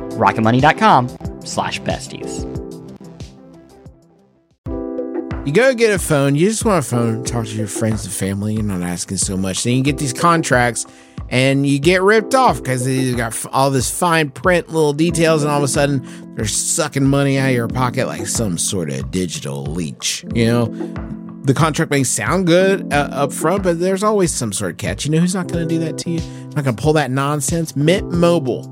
rocketmoney.com slash besties. You go get a phone, you just want a phone, to talk to your friends and family, you're not asking so much. Then you get these contracts and you get ripped off because they got all this fine print, little details, and all of a sudden they're sucking money out of your pocket like some sort of digital leech. You know, the contract may sound good uh, up front, but there's always some sort of catch. You know who's not going to do that to you? Not going to pull that nonsense? Mint Mobile.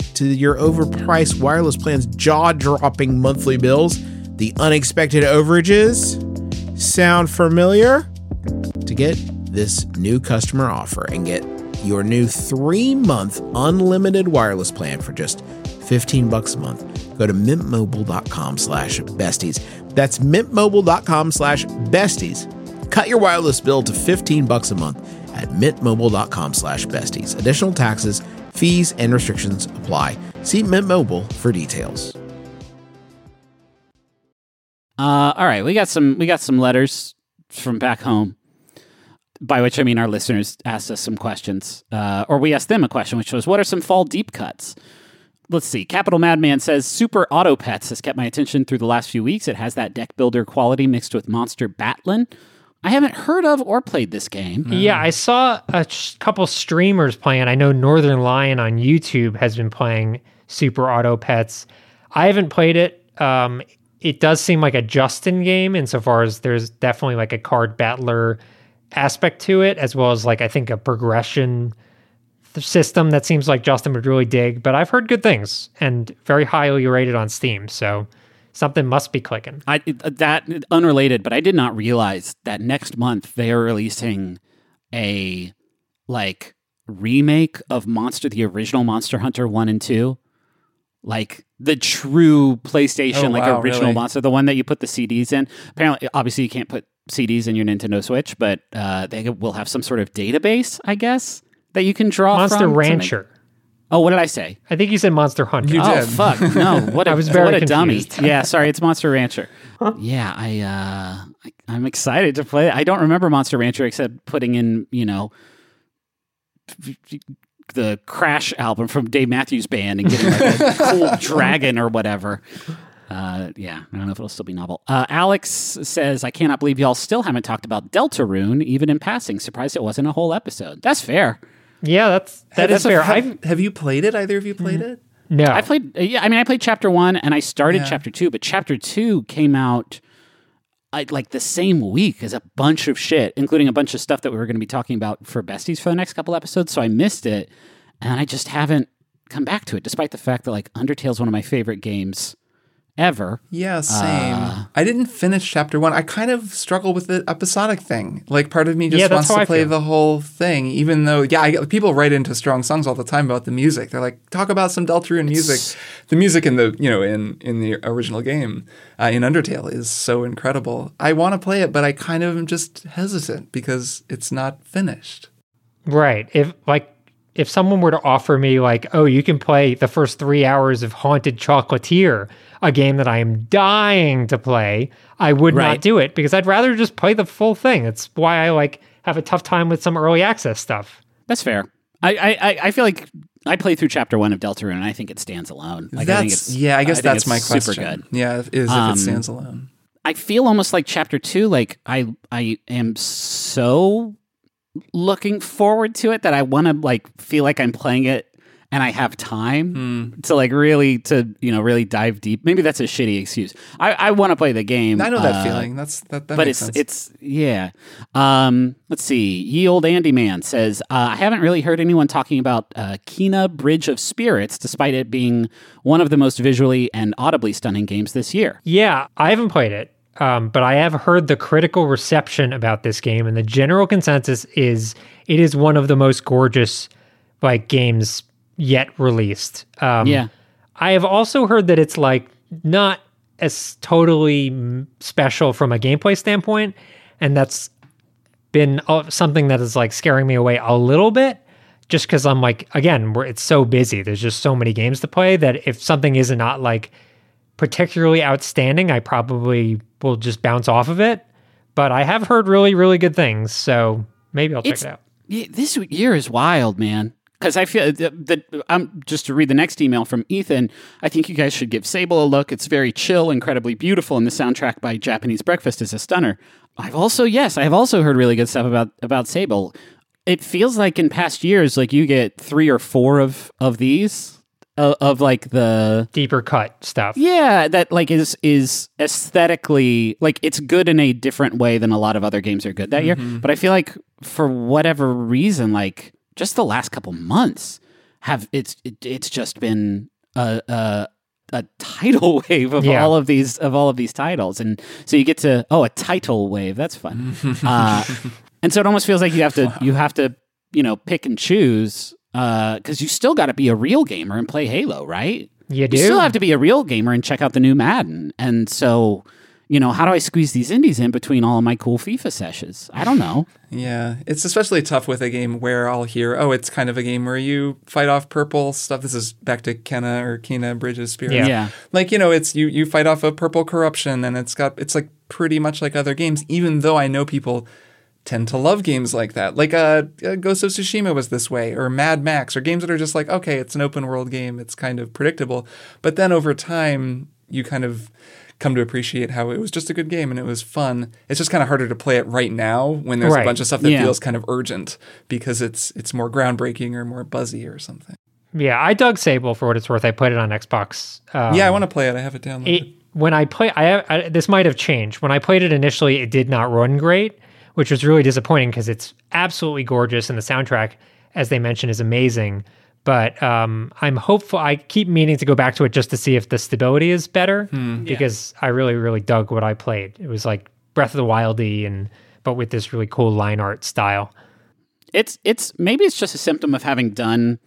to your overpriced wireless plan's jaw dropping monthly bills, the unexpected overages. Sound familiar? To get this new customer offer and get your new three month unlimited wireless plan for just 15 bucks a month, go to mintmobile.com slash besties. That's mintmobile.com slash besties. Cut your wireless bill to 15 bucks a month at mintmobile.com slash besties. Additional taxes, fees, and restrictions apply. See Mint Mobile for details. Uh, all right, we got some we got some letters from back home. By which I mean our listeners asked us some questions, uh, or we asked them a question, which was, "What are some fall deep cuts?" Let's see. Capital Madman says Super Auto Pets has kept my attention through the last few weeks. It has that deck builder quality mixed with Monster Batlin. I haven't heard of or played this game. Yeah, I saw a sh- couple streamers playing. I know Northernlion on YouTube has been playing Super Auto Pets. I haven't played it. Um, it does seem like a Justin game insofar as there's definitely like a card battler aspect to it, as well as like I think a progression system that seems like Justin would really dig. But I've heard good things and very highly rated on Steam. So something must be clicking. I that unrelated, but I did not realize that next month they are releasing a like remake of Monster, the original Monster Hunter one and two, like the true PlayStation, Oh, like wow, original really? Monster, the one that you put the CDs in. Apparently, obviously, you can't put CDs in your Nintendo Switch, but uh, they will have some sort of database, I guess, that you can draw Monster from Rancher. Oh, what did I say? I think you said Monster Hunter. You oh did. fuck no! [laughs] What a, I was very what a dummy. [laughs] Yeah, sorry, it's Monster Rancher. Yeah, I, uh, I I'm excited to play. I don't remember Monster Rancher except putting in you know the Crash album from Dave Matthews Band and getting like a [laughs] cool dragon or whatever. Uh, yeah, I don't know if it'll still be novel. Uh, Alex says, "I cannot believe y'all still haven't talked about Deltarune, even in passing. Surprised it wasn't a whole episode. That's fair. Yeah, that's that is That's a fair. Have, I've have you played it? Either of you played mm-hmm. it? no. I played. Yeah, I mean, I played chapter one, and I started Yeah. chapter two, but chapter two came out I, like the same week as a bunch of shit, including a bunch of stuff that we were going to be talking about for besties for the next couple episodes. So I missed it, and I just haven't come back to it, despite the fact that like Undertale's one of my favorite games ever. Yeah, same. Uh. I didn't finish chapter one. I kind of struggle with the episodic thing. Like, part of me just Yeah, wants to I play feel. the whole thing, even though, yeah, I, people write into strong songs all the time about the music. They're like, talk about some Deltarune music. The music in the, you know, in in the original game, uh, in Undertale, is so incredible. I want to play it, but I kind of am just hesitant because it's not finished. Right. If like if someone were to offer me like, oh, you can play the first three hours of Haunted Chocolatier, a game that I am dying to play, I would Right. not do it because I'd rather just play the full thing. It's why I like have a tough time with some early access stuff. That's fair. I I, I- I feel like I played through chapter one of Deltarune, and I think it stands alone. Like, I think that's it's, yeah. I guess think that's it's my super question. good. Yeah, is if Um, it stands alone. I feel almost like chapter two. Like I, I am so looking forward to it that I want to like feel like I'm playing it and I have time to like really to you know really dive deep. Maybe that's a shitty excuse. I, I want to play the game. I know that uh, feeling. That's that. that but makes it's sense. it's yeah. Um, let's see. Ye old Andy Man says uh, I haven't really heard anyone talking about uh, Kena Bridge of Spirits, despite it being one of the most visually and audibly stunning games this year. Yeah, I haven't played it, um, but I have heard the critical reception about this game, and the general consensus is it is one of the most gorgeous like games yet released. Um, Yeah. I have also heard that it's like not as totally special from a gameplay standpoint, and that's been uh, something that is like scaring me away a little bit. Just because I'm like, again, we're, it's so busy. There's just so many games to play that if something is not like particularly outstanding, I probably will just bounce off of it. But I have heard really, really good things, so maybe I'll check It's- it out. Yeah, this year is wild, man. Because I feel that, that I'm just to read the next email from Ethan. I think you guys should give Sable a look. It's very chill, incredibly beautiful, and the soundtrack by Japanese Breakfast is a stunner. I've also yes, I've also heard really good stuff about about Sable. It feels like in past years, like you get three or four of of these uh, of like the Deeper cut stuff. yeah, that like is is aesthetically like it's good in a different way than a lot of other games are good that year. But I feel like for whatever reason, like just the last couple months have it's it, it's just been a a, a tidal [laughs] wave of Yeah. all of these of all of these titles, and so you get to oh a tidal wave that's fun, [laughs] uh, and so it almost feels like you have to you have to you know pick and choose Uh, because you still got to be a real gamer and play Halo, right? You do. You still have to be a real gamer and check out the new Madden. And so, you know, how do I squeeze these indies in between all of my cool FIFA sessions? I don't know. Yeah, it's especially tough with a game where I'll hear, oh, it's kind of a game where you fight off purple stuff. This is back to Kenna or Kena Bridges Spirit. Yeah. Yeah. Like, you know, it's you you fight off a purple corruption and it's got it's like pretty much like other games, even though I know people tend to love games like that. Like uh, uh Ghost of Tsushima was this way, or Mad Max, or games that are just like, okay, it's an open world game, it's kind of predictable. But then over time you kind of come to appreciate how it was just a good game and it was fun. It's just kind of harder to play it right now when there's Right. a bunch of stuff that Yeah. feels kind of urgent because it's it's more groundbreaking or more buzzy or something. yeah, I dug Sable for what it's worth. I played it on Xbox. Um, yeah, I want to play it. I have it downloaded. it when I play, I, I this might have changed. When I played it initially, it did not run great, which was really disappointing because it's absolutely gorgeous and the soundtrack, as they mentioned, is amazing. but um, I'm hopeful. I keep meaning to go back to it just to see if the stability is better because I really, really dug what I played. It was like Breath of the Wildy, and but with this really cool line art style. It's it's maybe it's just a symptom of having done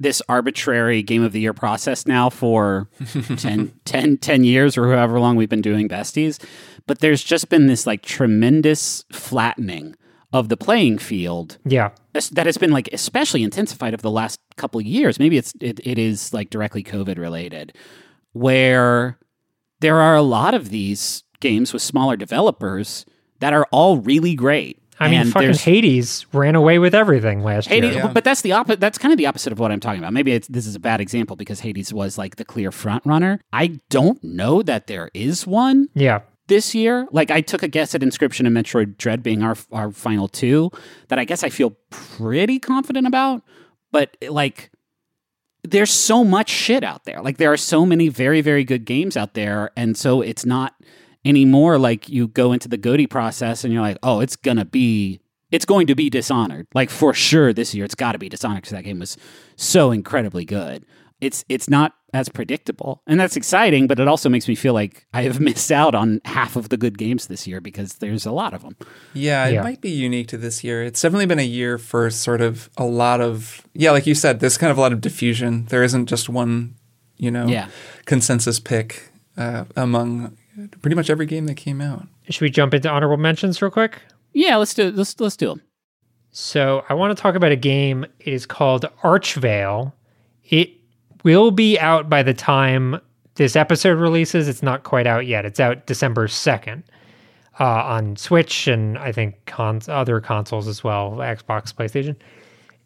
this arbitrary game of the year process now for [laughs] 10, 10, 10 years or however long we've been doing besties. But there's just been this like tremendous flattening of the playing field Yeah, that has been like especially intensified over the last couple of years. Maybe it's it, it is like directly COVID related, where there are a lot of these games with smaller developers that are all really great. I mean, And fucking Hades ran away with everything last Hades, year. Yeah. but that's the opposite. That's kind of the opposite of what I'm talking about. Maybe it's, this is a bad example because Hades was like the clear front runner. I don't know that there is one Yeah, this year. Like I took a guess at Inscryption and Metroid Dread being our our final two that I guess I feel pretty confident about. But like, there's so much shit out there. Like there are so many very very good games out there, and so it's not anymore like you go into the GOTY process and you're like, oh, it's gonna be. It's going to be Dishonored, like for sure this year. It's got to be Dishonored because that game was so incredibly good. It's it's not as predictable, and that's exciting. But it also makes me feel like I have [laughs] missed out on half of the good games this year because there's a lot of them. Yeah, it might be unique to this year. It's definitely been a year for sort of a lot of yeah, like you said, there's kind of a lot of diffusion. There isn't just one, you know, Yeah. consensus pick uh, among pretty much every game that came out. should we jump into honorable mentions real quick? Yeah, let's do let's let's do them. So I want to talk about a game. It is called Archvale. It will be out by the time this episode releases. It's not quite out yet. It's out December second uh, on Switch and I think cons- other consoles as well, Xbox, PlayStation.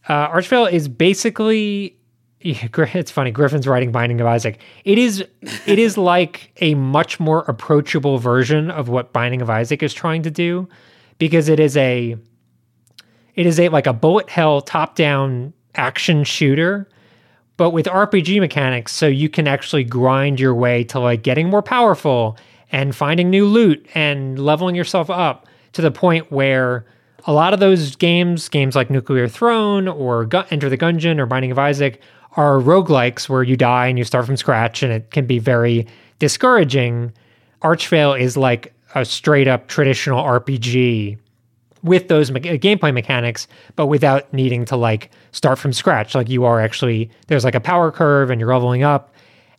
Uh, Archvale is basically. [laughs] It's funny. Griffin's writing Binding of Isaac. It is. It is [laughs] like a much more approachable version of what Binding of Isaac is trying to do, because it is a it is a like a bullet hell top down action shooter, but with RPG mechanics, so you can actually grind your way to like getting more powerful and finding new loot and leveling yourself up to the point where a lot of those games, games like Nuclear Throne or Gu- Enter the Gungeon or Binding of Isaac, are roguelikes where you die and you start from scratch and it can be very discouraging. Archvale is like a straight up traditional RPG with those me- gameplay mechanics, but without needing to like start from scratch. Like you are actually, there's like a power curve and you're leveling up.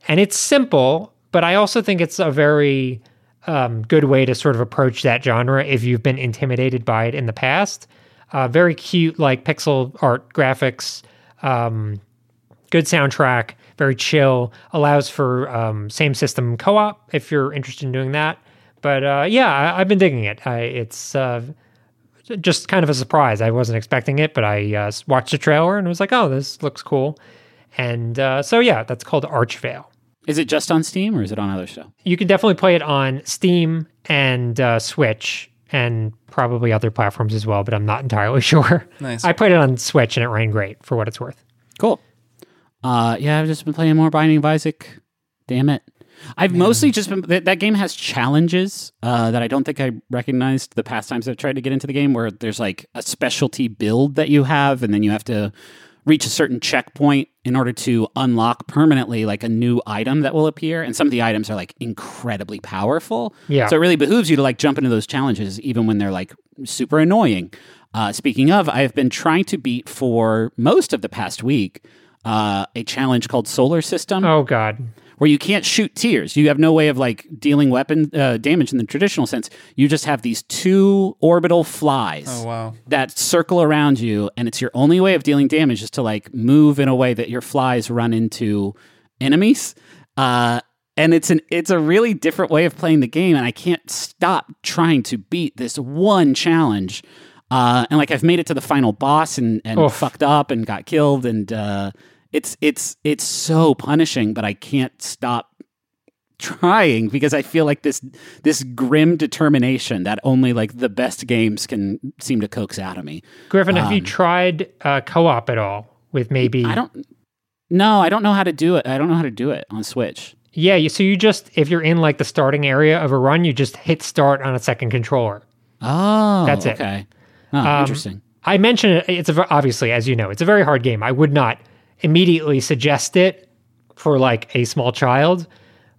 And it's simple, but I also think it's a very um, good way to sort of approach that genre if you've been intimidated by it in the past. Uh, very cute, like pixel art graphics, um, good soundtrack, very chill, allows for um, same system co op if you're interested in doing that. But uh, yeah, I, I've been digging it. I, it's uh, just kind of a surprise. I wasn't expecting it, but I uh, watched the trailer and was like, "Oh, this looks cool." And uh, so yeah, that's called Archvale. Is it just on Steam or is it on other stuff? You can definitely play it on Steam and uh, Switch and probably other platforms as well, but I'm not entirely [laughs] sure. Nice. I played it on Switch and it ran great for what it's worth. Cool. Uh, yeah, I've just been playing more Binding of Isaac. Damn it. I've mostly just been that, that game has challenges uh, that I don't think I recognized the past times I've tried to get into the game where there's like a specialty build that you have and then you have to reach a certain checkpoint in order to unlock permanently like a new item that will appear and some of the items are like incredibly powerful. Yeah. so it really behooves you to like jump into those challenges even when they're like super annoying. Uh, speaking of i've been trying to beat for most of the past week uh, a challenge called solar system. Oh God, where you can't shoot tears. You have no way of like dealing weapon uh, damage in the traditional sense. You just have these two orbital flies Oh wow. that circle around you, and it's your only way of dealing damage is to like move in a way that your flies run into enemies. Uh, and it's an it's a really different way of playing the game, and I can't stop trying to beat this one challenge. Uh, and like I've made it to the final boss and, and Oof. fucked up and got killed, and uh, it's it's it's so punishing, but I can't stop trying because I feel like this this grim determination that only like the best games can seem to coax out of me. Griffin, have you Um, tried uh, co-op at all with maybe? I don't No, I don't know how to do it. I don't know how to do it on Switch. Yeah, you, so you just if you're in like the starting area of a run, you just hit start on a second controller. Oh, That's it. okay. Oh, Um, interesting. I mentioned it. It's a, obviously, as you know, it's a very hard game. I would not immediately suggest it for like a small child.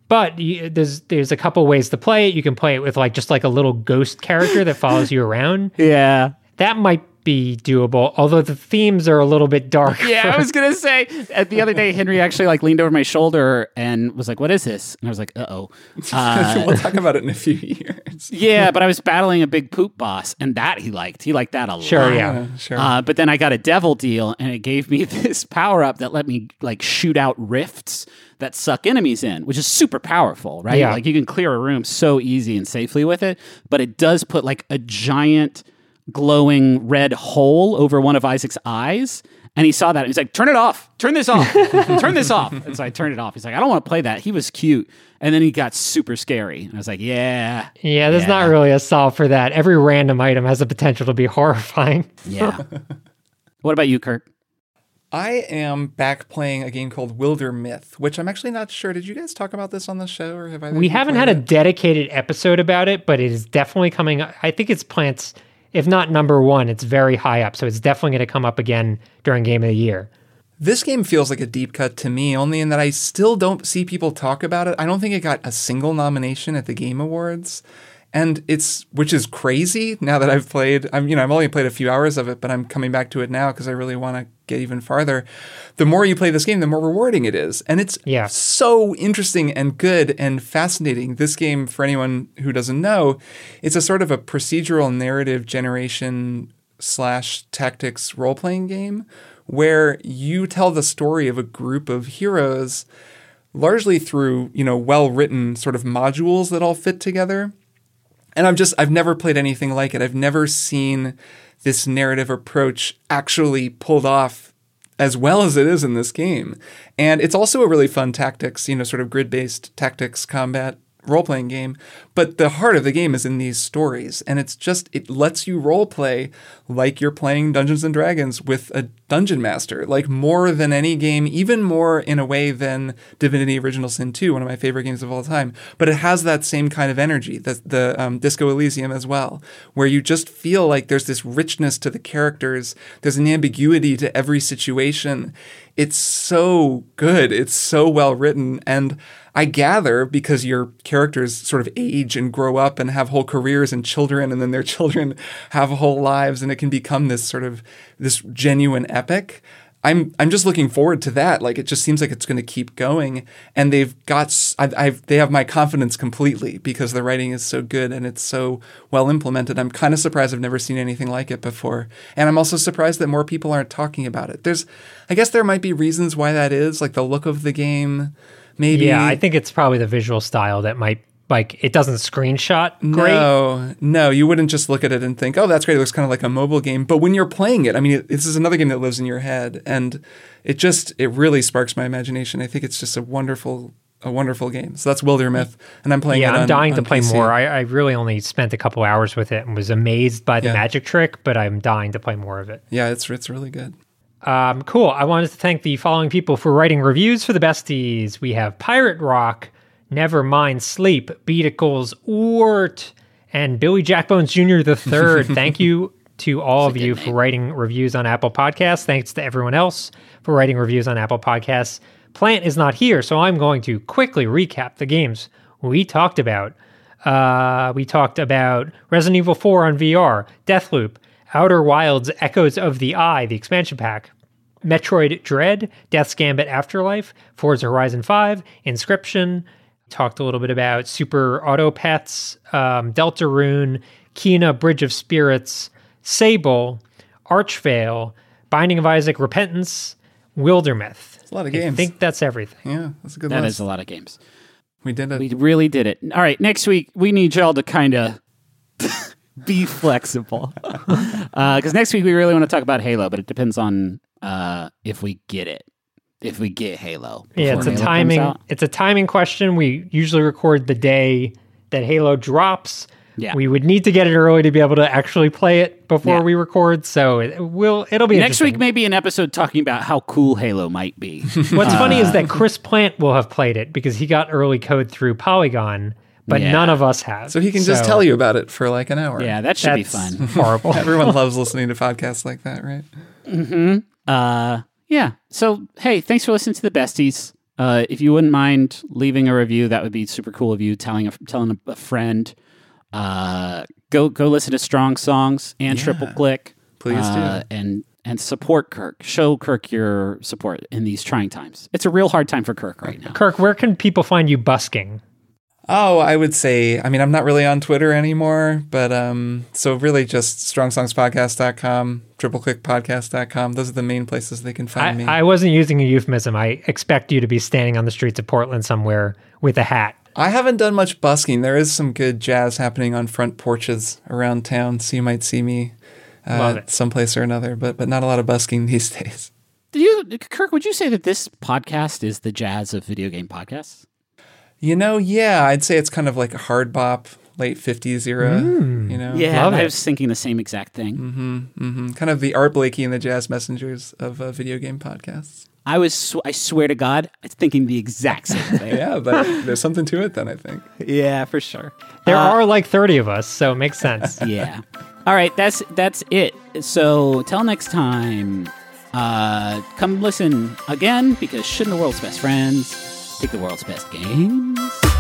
But you, there's there's a couple ways to play it. You can play it with like just like a little ghost character that follows you around. [laughs] Yeah. That might be doable, although the themes are a little bit dark. Yeah, I was gonna say uh, the other day [laughs] Henry actually like leaned over my shoulder and was like, "What is this?" And I was like, "Uh oh." Uh, [laughs] we'll talk about it in a few years. [laughs] yeah, but I was battling a big poop boss, and that he liked. He liked that a Sure, lot. yeah. Yeah, sure. Uh, but then I got a devil deal, and it gave me this power up that let me like shoot out rifts that suck enemies in, which is super powerful, right? Yeah. Like you can clear a room so easy and safely with it, but it does put like a giant glowing red hole over one of Isaac's eyes. And he saw that. And he's like, turn it off. Turn this off. [laughs] turn this off. And so I turned it off. He's like, I don't want to play that. He was cute. And then he got super scary. And I was like, yeah. Yeah, there's not really a solve for that. Every random item has the potential to be [laughs] horrifying. Yeah. what about you, Kirk? I am back playing a game called Wildermyth, which I'm actually not sure. Did you guys talk about this on the show, or have I? We haven't had a dedicated episode about it, but it is definitely coming. I think it's plants, if not number one, it's very high up. So it's definitely going to come up again during Game of the Year. This game feels like a deep cut to me, only in that I still don't see people talk about it. I don't think it got a single nomination at the Game Awards. And it's which is crazy now that I've played. I'm you know I've only played a few hours of it, but I'm coming back to it now because I really want to get even farther. The more you play this game, the more rewarding it is, and it's Yeah. so interesting and good and fascinating. This game, for anyone who doesn't know, it's a sort of a procedural narrative generation slash tactics role playing game where you tell the story of a group of heroes largely through you know well written sort of modules that all fit together and I've just I've never played anything like it. I've never seen this narrative approach actually pulled off as well as it is in this game. And it's also a really fun tactics, you know, sort of grid-based tactics combat role-playing game, but the heart of the game is in these stories and it's just it lets you role play like you're playing Dungeons and Dragons with a dungeon master, like more than any game, even more in a way than Divinity Original Sin 2, one of my favorite games of all time. But it has that same kind of energy, the, the um, Disco Elysium as well, where you just feel like there's this richness to the characters, there's an ambiguity to every situation. It's so good, it's so well written, and I gather because your characters sort of age and grow up and have whole careers and children, and then their [laughs] children have whole lives, and it can become this sort of this genuine epic. I'm I'm just looking forward to that. Like it just seems like it's going to keep going, and they've got I've, I've they have my confidence completely because the writing is so good and it's so well implemented. I'm kind of surprised I've never seen anything like it before, and I'm also surprised that more people aren't talking about it. There's, I guess there might be reasons why that is, like the look of the game, maybe. Yeah, I think it's probably the visual style that might like it doesn't screenshot great. No, no, you wouldn't just look at it and think, "Oh, that's great." It looks kind of like a mobile game. But when you're playing it, I mean, it, this is another game that lives in your head, and it just it really sparks my imagination. I think it's just a wonderful, a wonderful game. So that's Wildermyth, and I'm playing. Yeah, I'm on- dying to play PC. more. I, I really only spent a couple hours with it and was amazed by the Yeah. magic trick, but I'm dying to play more of it. yeah, it's it's really good. Um, cool. I wanted to thank the following people for writing reviews for the besties. We have Pirate Rock, Never Mind Sleep, Beaticles, Ort, and Billy Jackbones Jr. the Third. [laughs] thank you to all of you for writing reviews on Apple Podcasts. Thanks to everyone else for writing reviews on Apple Podcasts. Plante is not here, so I'm going to quickly recap the games we talked about. Uh, we talked about Resident Evil 4 on VR, Deathloop, Outer Wilds Echoes of the Eye, the expansion pack, Metroid Dread, Death's Gambit Afterlife, Forza Horizon 5, Inscryption. Talked a little bit about Super Auto Pets, um, Deltarune, Kena Bridge of Spirits, Sable, Archvale, Binding of Isaac, Repentance, Wildermyth. It's a lot of games. I think that's everything. yeah, that's a good That list. is a lot of games. we did it. We really did it. All right, next week we need y'all to kind of be flexible because next week we really want to talk about Halo, but it depends on uh, if we get it. If we get Halo, Yeah, it's a Halo timing. It's a timing question. We usually record the day that Halo drops. Yeah. we would need to get it early to be able to actually play it before Yeah. we record. So it will. It'll be Next week, maybe an episode talking about how cool Halo might be. [laughs] What's funny is that Chris Plante will have played it because he got early code through Polygon, but Yeah. none of us have. so he can just tell you about it for like an hour. yeah, that should be fun. [laughs] [laughs] Horrible. Everyone loves listening to podcasts like that, right? Uh, Yeah. So, hey, thanks for listening to the besties. Uh, if you wouldn't mind leaving a review, that would be super cool of you. Telling a, telling a, a friend, uh, go go listen to Strong Songs and Triple Click. Please do. uh, and and support Kirk. Show Kirk your support in these trying times. It's a real hard time for Kirk right now. Kirk, where can people find you busking? Oh, I would say, I mean, I'm not really on Twitter anymore, but um, so really just strongsongspodcast.com, tripleclickpodcast.com. Those are the main places they can find me. I, I wasn't using a euphemism. I expect you to be standing on the streets of Portland somewhere with a hat. I haven't done much busking. There is some good jazz happening on front porches around town, so you might see me Love uh, it. someplace or another, but but not a lot of busking [laughs] these days. Do you, Kirk? Would you say that this podcast is the jazz of video game podcasts? You know, yeah, I'd say it's kind of like a hard bop, late 50s era, you know? Yeah, Love I it. was thinking the same exact thing. hmm Kind of the Art Blakey and the Jazz Messengers of uh, video game podcasts. I was, sw- I swear to God, I was thinking the exact same [laughs] thing. Yeah, but there's something to it then, I think. yeah, for sure. There Uh, are like 30 of us, so it makes sense. [laughs] yeah. All right, that's that's it. So till next time, uh, come listen again because shouldn't the world's best friends take the world's best games?